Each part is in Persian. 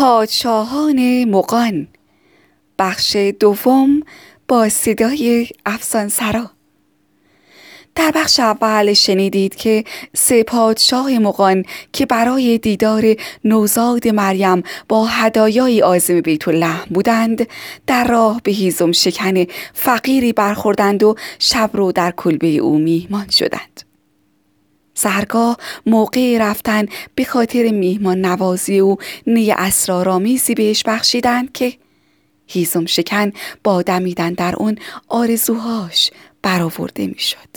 پادشاهان مقان بخش دوم با صدای افسان سرا در بخش اول شنیدید که سه پادشاه مقان که برای دیدار نوزاد مریم با هدایای آزم بیت الله بودند در راه به هیزم شکن فقیری برخوردند و شب رو در کلبه او میهمان شدند. سرگاه موقع رفتن به خاطر میهمان نوازی او نی اسرارآمیزی بهش بخشیدند که هیزم شکن با دمیدن در اون آرزوهاش برآورده می‌شد.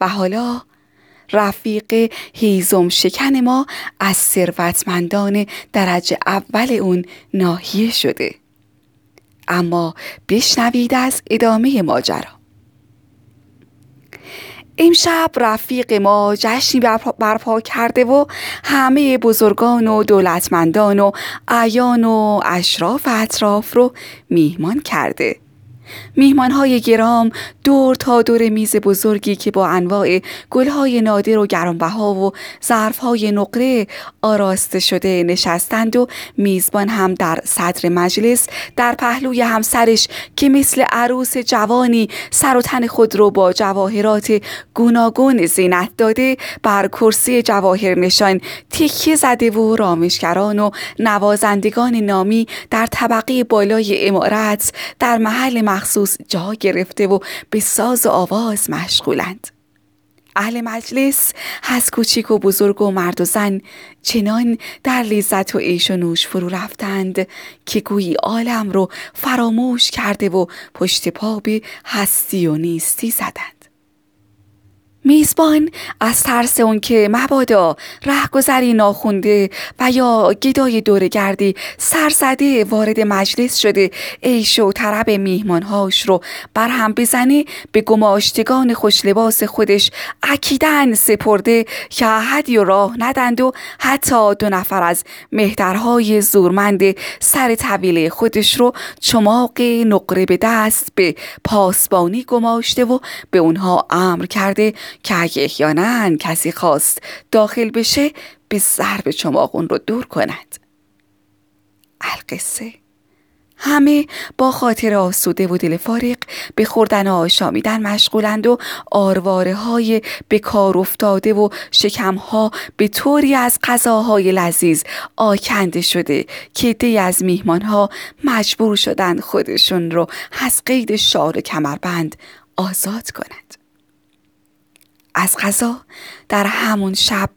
و حالا رفیق هیزم شکن ما از ثروتمندان درجه اول اون ناحیه شده. اما بشنوید از ادامه ماجرا. امشب رفیق ما جشنی برپا کرده و همه بزرگان و دولتمندان و اعیان و اشراف اطراف رو میهمان کرده. های گرام دور تا دور میز بزرگی که با انواع گلهای نادر و گرانبها و ظرفهای نقره آراسته شده نشستند و میزبان هم در صدر مجلس در پهلوی همسرش که مثل عروس جوانی سر و تن خود رو با جواهرات گوناگون زینت داده بر کرسی جواهر نشان تکیه زده و رامشگران و نوازندگان نامی در طبقه بالای امارت در محل مخصوص جا گرفته و به ساز و آواز مشغولند. اهل مجلس از کوچیک و بزرگ و مرد و زن چنان در لذت و عیش و نوش فرو رفتند که گویی عالم رو فراموش کرده و پشت پا به هستی و نیستی زدند. میزبان از ترس اون که مبادا رهگذری ناخونده و یا گدای دورگردی سرزده وارد مجلس شده. عیش و طرب میهمانهاش رو برهم بزنه به گماشتگان خوشلباس خودش. اکیدن سپرده که احدی و راه ندند و حتی دو نفر از مهترهای زورمند سر طویله خودش رو چماق نقره به دست به پاسبانی گماشته و به اونها امر کرده. که اگه احیانا کسی خواست داخل بشه به ضرب چماقون رو دور کند. القصه. همه با خاطر آسوده و دل فارق به خوردن آشامیدن مشغولند و آرواره های به کار افتاده و شکمها به طوری از غذاهای لذیذ آکنده شده که دی از میهمانها مجبور شدند خودشون رو از قید شار کمربند آزاد کنند. از غذا در همون شب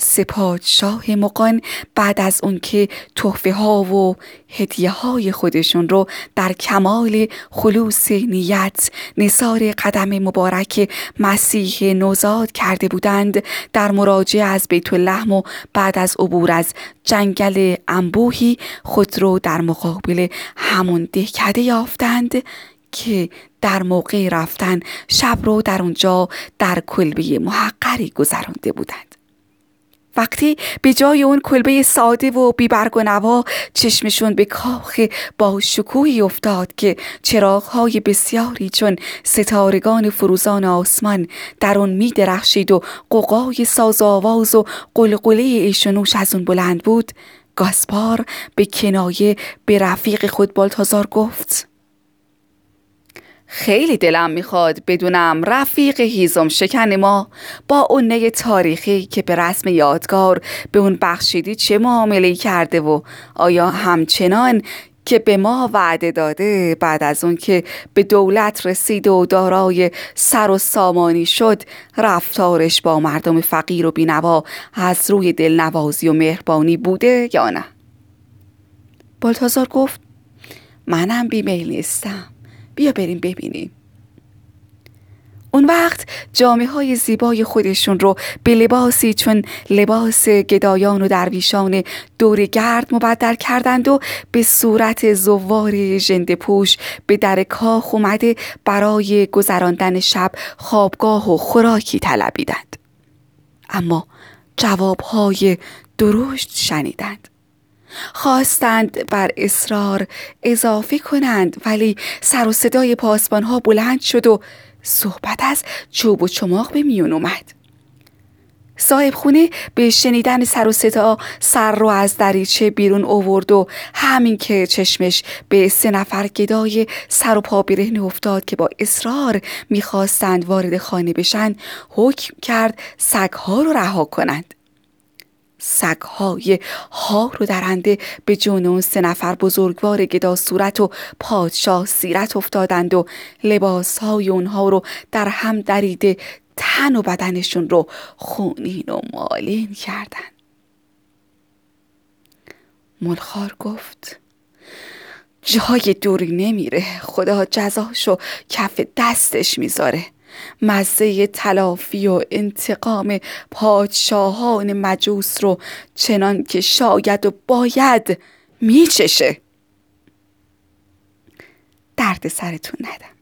سپاد شاه مقان بعد از اون که تحفه ها و هدیه های خودشون رو در کمال خلوص نیت نصار قدم مبارک مسیح نوزاد کرده بودند در مراجعه از بیت اللحم و بعد از عبور از جنگل انبوهی خود رو در مقابل همون دهکده یافتند. که در موقع رفتن شب رو در اونجا در کلبه محقری گذرانده بودند. وقتی به جای اون کلبه ساده و بیبرگ و نوا چشمشون به کاخ با شکوهی افتاد که چراغهای بسیاری چون ستارگان فروزان آسمان در اون می درخشید و قوقای ساز آواز و قلقله ایشونوش از اون بلند بود گاسپار به کنایه به رفیق خود بالتازار گفت خیلی دلم می‌خواد بدونم رفیق هیزم شکن ما با اون تاریخی که به رسم یادگار به اون بخشیدی چه معامله کرده و آیا همچنان که به ما وعده داده بعد از اون که به دولت رسید و دارای سر و سامانی شد رفتارش با مردم فقیر و بینوا از روی دلنوازی و مهربانی بوده یا نه؟ بالتازار گفت منم بیمیل نیستم. بیا بریم ببینیم. اون وقت جامعه های زیبای خودشون رو به لباسی چون لباس گدایان و درویشان دور گرد مبدل کردند و به صورت زوار جند پوش به در کاخ اومده برای گذراندن شب خوابگاه و خوراکی طلبیدند. اما جوابهای درشت شنیدند. خواستند بر اصرار اضافه کنند ولی سر و صدای پاسبان ها بلند شد و صحبت از چوب و چماق به میون اومد. صاحب خونه به شنیدن سر و صدا سر رو از دریچه بیرون اوورد و همین که چشمش به سه نفر گدای سر و پا برهنه افتاد که با اصرار می‌خواستند وارد خانه بشن حکم کرد سگها رو رها کنند. سگهای ها رو درنده به جون اون سه نفر بزرگوار گدا صورت و پادشاه سیرت افتادند و لباسهای اونها رو در هم دریده تن و بدنشون رو خونین و مالین کردن ملخار گفت جای دوری نمیره خدا جزاشو کف دستش می‌ذاره. مزه تلافی و انتقام پادشاهان مجوس رو چنان که شاید و باید میچشه. درد سرتون ندم.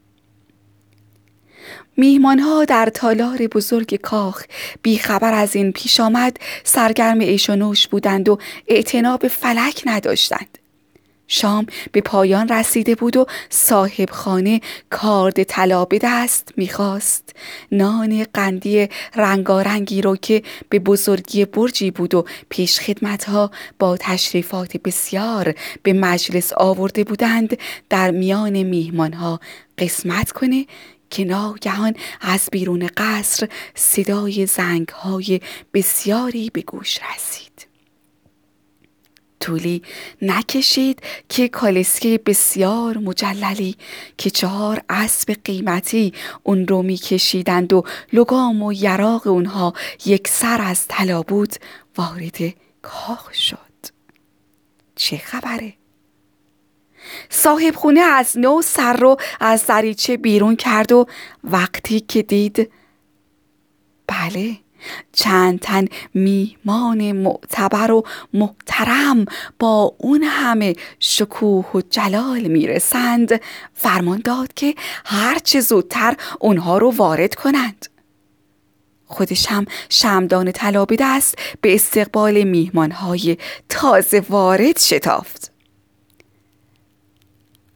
میهمانها در تالار بزرگ کاخ بیخبر از این پیش آمد سرگرم ایش و نوش بودند و اعتناب فلک نداشتند. شام به پایان رسیده بود و صاحب خانه کارد طلا به دست می‌خواست. نان قندی رنگارنگی رو که به بزرگی برجی بود و پیش خدمتها با تشریفات بسیار به مجلس آورده بودند در میان میهمانها قسمت کنه که ناگهان از بیرون قصر صدای زنگهای بسیاری به گوش رسید. طولی نکشید که کالسکه بسیار مجللی که چهار اسب قیمتی اون رو میکشیدند و لگام و یراق اونها یک سر از طلا بود وارد کاخ شد چه خبره؟ صاحب خونه از نو سر رو از دریچه بیرون کرد و وقتی که دید بله چند تن میمان معتبر و محترم با اون همه شکوه و جلال می‌رسند. فرمان داد که هرچه زودتر اونها رو وارد کنند. خودش هم شمدان طلا به دست به استقبال میهمانهای تازه وارد شتافت.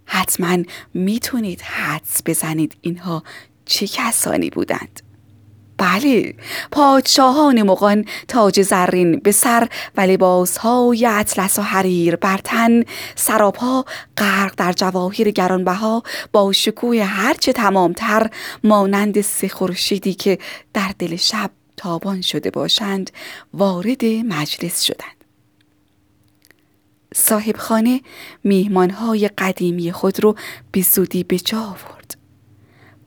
حتما می‌تونید حدس بزنید اینها چه کسانی بودند. بله پادشاهان مغان تاج زرین به سر و لباسهای اطلس و حریر بر تن سراپا غرق در جواهر گرانبها با شکوه هرچه تمامتر مانند سه خورشیدی که در دل شب تابان شده باشند وارد مجلس شدند. صاحب خانه میهمانهای قدیمی خود رو به زودی به جا آورد.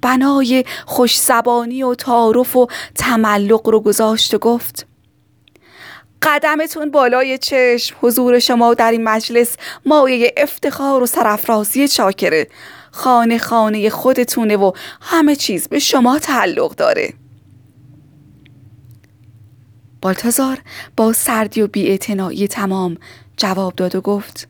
بنای خوش زبانی و تعارف و تملق رو گذاشت و گفت قدمتون بالای چشم حضور شما در این مجلس مایه افتخار و سرافرازی چاکره. خانه خانه خودتونه و همه چیز به شما تعلق داره. بالتازار با سردی و بیاعتنایی تمام جواب داد و گفت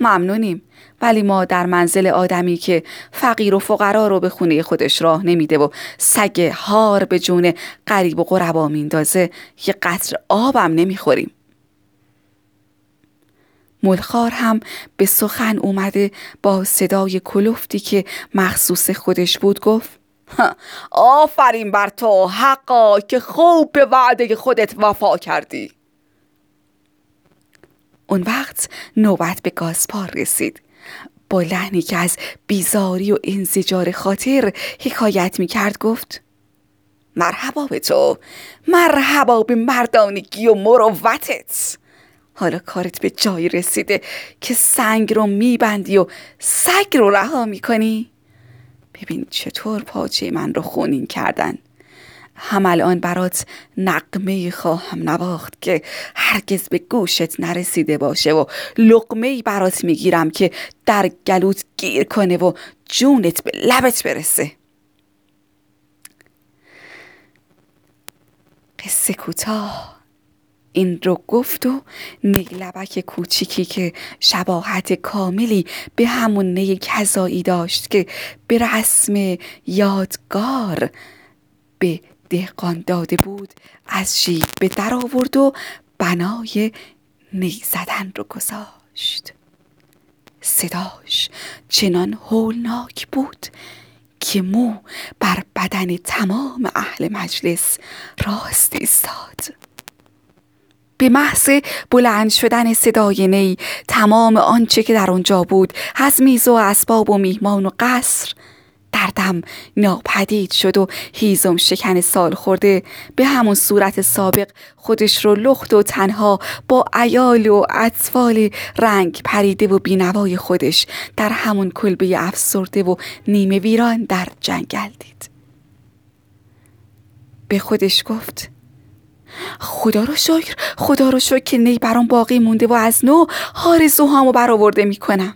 ممنونیم. ولی ما در منزل آدمی که فقیر و فقرا رو به خونه خودش راه نمیده و سگ هار به جون قریب و قربا میندازه یه قطر آبم نمی‌خوریم. ملخار هم به سخن اومده با صدای کلفتی که مخصوص خودش بود گفت آفرین بر تو حقا که خوب به وعده خودت وفا کردی. اون وقت نوبت به گازپار رسید. با لحنی که از بیزاری و انزجار خاطر حکایت می کرد گفت مرحبا به تو مرحبا به مردانگی و مروتت. حالا کارت به جایی رسیده که سنگ رو میبندی و سگ رو رها می‌کنی. ببین چطور پاچه من رو خونین کردن. هم الان برات نقمه خواهم نواخت که هرگز به گوشت نرسیده باشه و لقمه برات می‌گیرم که در گلوت گیر کنه و جونت به لبت برسه. قصه کوتاه. این رو گفت و نیلبک کوچیکی که شباهت کاملی به همون نی کذایی داشت که به رسم یادگار به دهقان داده بود از جیب به در آورد و بنای نی زدن رو گذاشت. صداش چنان هولناک بود که مو بر بدن تمام اهل مجلس راست ایستاد. به محض بلند شدن صدای نی تمام آنچه که در آنجا بود از میز و اسباب و میهمان و قصر دردم ناپدید شد و هیزم شکن سال خورده. به همون صورت سابق خودش رو لخت و تنها با ایال و اطفال رنگ پریده و بینوای خودش در همون کلبه افسرده و نیمه ویران در جنگل دید. به خودش گفت خدا رو شکر خدا رو شکر که نی برام باقی مونده و از نو هامو برآورده می‌کنم.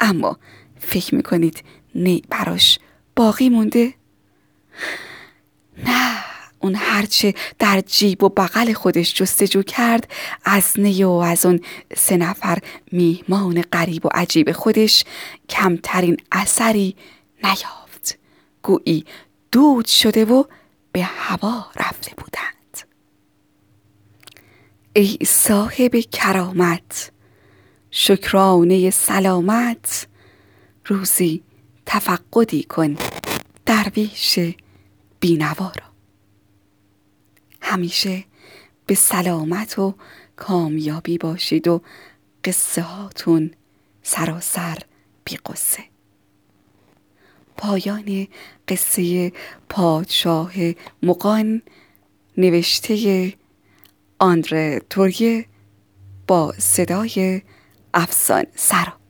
اما فکر می‌کنید نی براش. باقی مونده؟ نه اون هرچه در جیب و بغل خودش جستجو کرد از نی و از اون سه نفر میهمان غریب و عجیب خودش کمترین اثری نیافت. گویی دود شده و به هوا رفته بودند. ای صاحب کرامت شکرانه سلامت. روزی تفقدی کن. درویش بینوا را. همیشه به سلامت و کامیابی باشید و قصه هاتون سراسر بی قصه پایان قصه پادشاه مقان نوشته آندره توریه با صدای افسان سرا